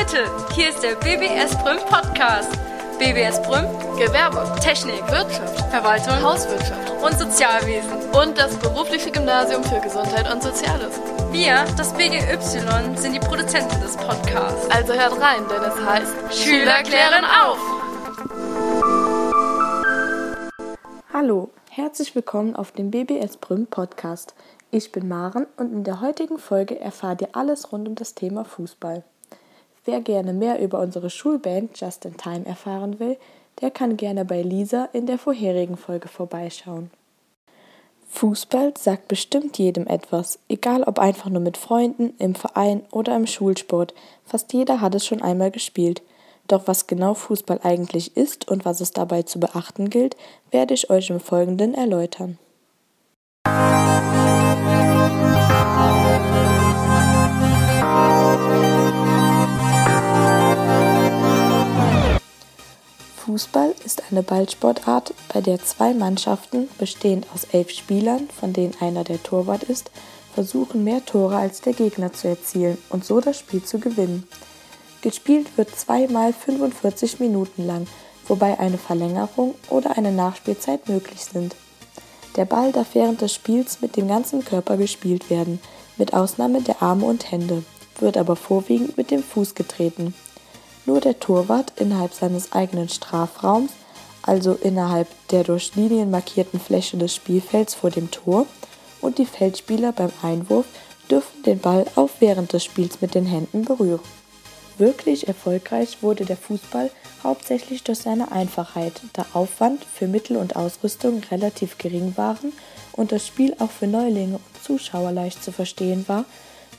Leute, hier ist der BBS Brüm Podcast. BBS Brüm, Gewerbe, Technik, Wirtschaft, Verwaltung Hauswirtschaft und Sozialwesen. und das berufliche Gymnasium für Gesundheit und Soziales. Wir, das BGY, sind die Produzenten des Podcasts. Also hört rein, denn es heißt Schüler klären auf! Hallo, herzlich willkommen auf dem BBS Brüm Podcast. Ich bin Maren und in der heutigen Folge erfahrt ihr alles rund um das Thema Fußball. Wer gerne mehr über unsere Schulband Just in Time erfahren will, der kann gerne bei Lisa in der vorherigen Folge vorbeischauen. Fußball sagt bestimmt jedem etwas, egal ob einfach nur mit Freunden, im Verein oder im Schulsport. Fast jeder hat es schon einmal gespielt. Doch was genau Fußball eigentlich ist und was es dabei zu beachten gilt, werde ich euch im Folgenden erläutern. Fußball ist eine Ballsportart, bei der zwei Mannschaften, bestehend aus elf Spielern, von denen einer der Torwart ist, versuchen, mehr Tore als der Gegner zu erzielen und so das Spiel zu gewinnen. Gespielt wird zweimal 45 Minuten lang, wobei eine Verlängerung oder eine Nachspielzeit möglich sind. Der Ball darf während des Spiels mit dem ganzen Körper gespielt werden, mit Ausnahme der Arme und Hände, wird aber vorwiegend mit dem Fuß getreten. Nur der Torwart innerhalb seines eigenen Strafraums, also innerhalb der durch Linien markierten Fläche des Spielfelds vor dem Tor, und die Feldspieler beim Einwurf dürfen den Ball auch während des Spiels mit den Händen berühren. Wirklich erfolgreich wurde der Fußball hauptsächlich durch seine Einfachheit, da Aufwand für Mittel und Ausrüstung relativ gering waren und das Spiel auch für Neulinge und Zuschauer leicht zu verstehen war,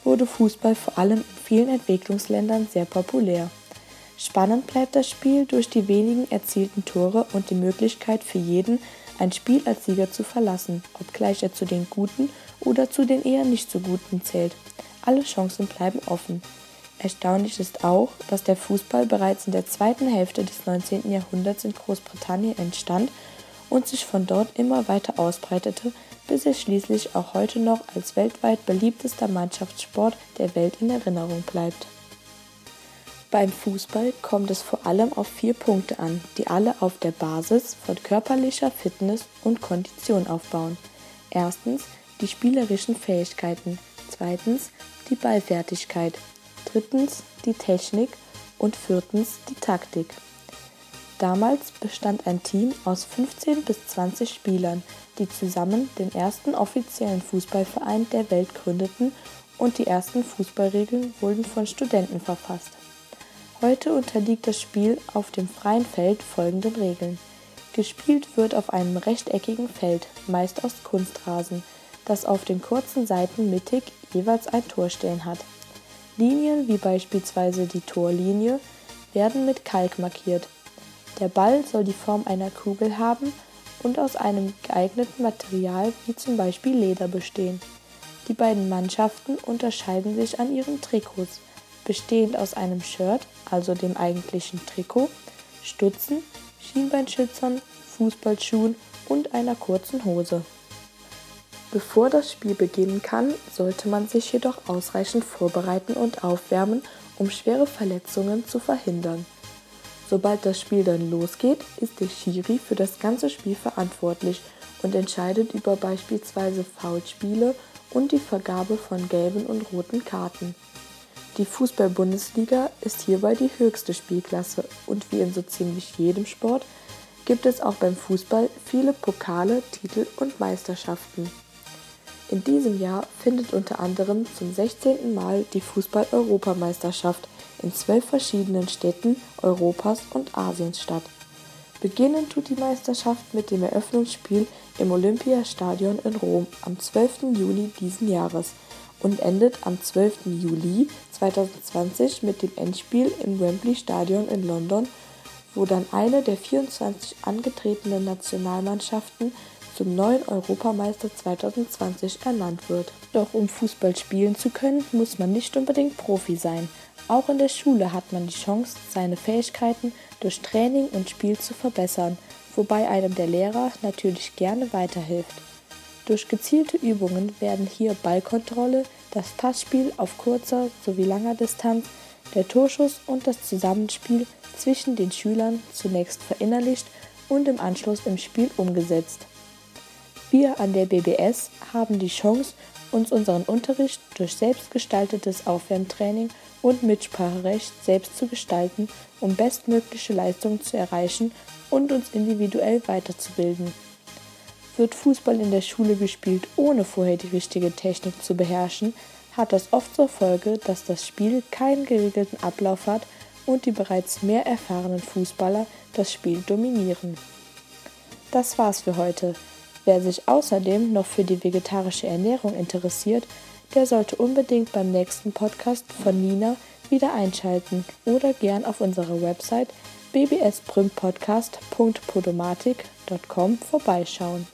wurde Fußball vor allem in vielen Entwicklungsländern sehr populär. Spannend bleibt das Spiel durch die wenigen erzielten Tore und die Möglichkeit für jeden, ein Spiel als Sieger zu verlassen, obgleich er zu den Guten oder zu den eher nicht so Guten zählt. Alle Chancen bleiben offen. Erstaunlich ist auch, dass der Fußball bereits in der zweiten Hälfte des 19. Jahrhunderts in Großbritannien entstand und sich von dort immer weiter ausbreitete, bis er schließlich auch heute noch als weltweit beliebtester Mannschaftssport der Welt in Erinnerung bleibt. Beim Fußball kommt es vor allem auf vier Punkte an, die alle auf der Basis von körperlicher Fitness und Kondition aufbauen. Erstens die spielerischen Fähigkeiten, zweitens die Ballfertigkeit, drittens die Technik und viertens die Taktik. Damals bestand ein Team aus 15 bis 20 Spielern, die zusammen den ersten offiziellen Fußballverein der Welt gründeten und die ersten Fußballregeln wurden von Studenten verfasst. Heute unterliegt das Spiel auf dem freien Feld folgenden Regeln. Gespielt wird auf einem rechteckigen Feld, meist aus Kunstrasen, das auf den kurzen Seiten mittig jeweils ein Tor hat. Linien wie beispielsweise die Torlinie werden mit Kalk markiert. Der Ball soll die Form einer Kugel haben und aus einem geeigneten Material wie zum Beispiel Leder bestehen. Die beiden Mannschaften unterscheiden sich an ihren Trikots, bestehend aus einem Shirt, also dem eigentlichen Trikot, Stutzen, Schienbeinschützern, Fußballschuhen und einer kurzen Hose. Bevor das Spiel beginnen kann, sollte man sich jedoch ausreichend vorbereiten und aufwärmen, um schwere Verletzungen zu verhindern. Sobald das Spiel dann losgeht, ist der Schiri für das ganze Spiel verantwortlich und entscheidet über beispielsweise Foulspiele und die Vergabe von gelben und roten Karten. Die Fußball-Bundesliga ist hierbei die höchste Spielklasse und wie in so ziemlich jedem Sport gibt es auch beim Fußball viele Pokale, Titel und Meisterschaften. In diesem Jahr findet unter anderem zum 16. Mal die Fußball-Europameisterschaft in zwölf verschiedenen Städten Europas und Asiens statt. Beginnen tut die Meisterschaft mit dem Eröffnungsspiel im Olympiastadion in Rom am 12. Juni diesen Jahres und endet am 12. Juli 2020 mit dem Endspiel im Wembley Stadion in London, wo dann eine der 24 angetretenen Nationalmannschaften zum neuen Europameister 2020 ernannt wird. Doch um Fußball spielen zu können, muss man nicht unbedingt Profi sein. Auch in der Schule hat man die Chance, seine Fähigkeiten durch Training und Spiel zu verbessern, wobei einem der Lehrer natürlich gerne weiterhilft. Durch gezielte Übungen werden hier Ballkontrolle, das Passspiel auf kurzer sowie langer Distanz, der Torschuss und das Zusammenspiel zwischen den Schülern zunächst verinnerlicht und im Anschluss im Spiel umgesetzt. Wir an der BBS haben die Chance, uns unseren Unterricht durch selbstgestaltetes Aufwärmtraining und Mitspracherecht selbst zu gestalten, um bestmögliche Leistungen zu erreichen und uns individuell weiterzubilden. Wird Fußball in der Schule gespielt, ohne vorher die richtige Technik zu beherrschen, hat das oft zur Folge, dass das Spiel keinen geregelten Ablauf hat und die bereits mehr erfahrenen Fußballer das Spiel dominieren. Das war's für heute. Wer sich außerdem noch für die vegetarische Ernährung interessiert, der sollte unbedingt beim nächsten Podcast von Nina wieder einschalten oder gern auf unserer Website bbsbrümpodcast.podomatik.com vorbeischauen.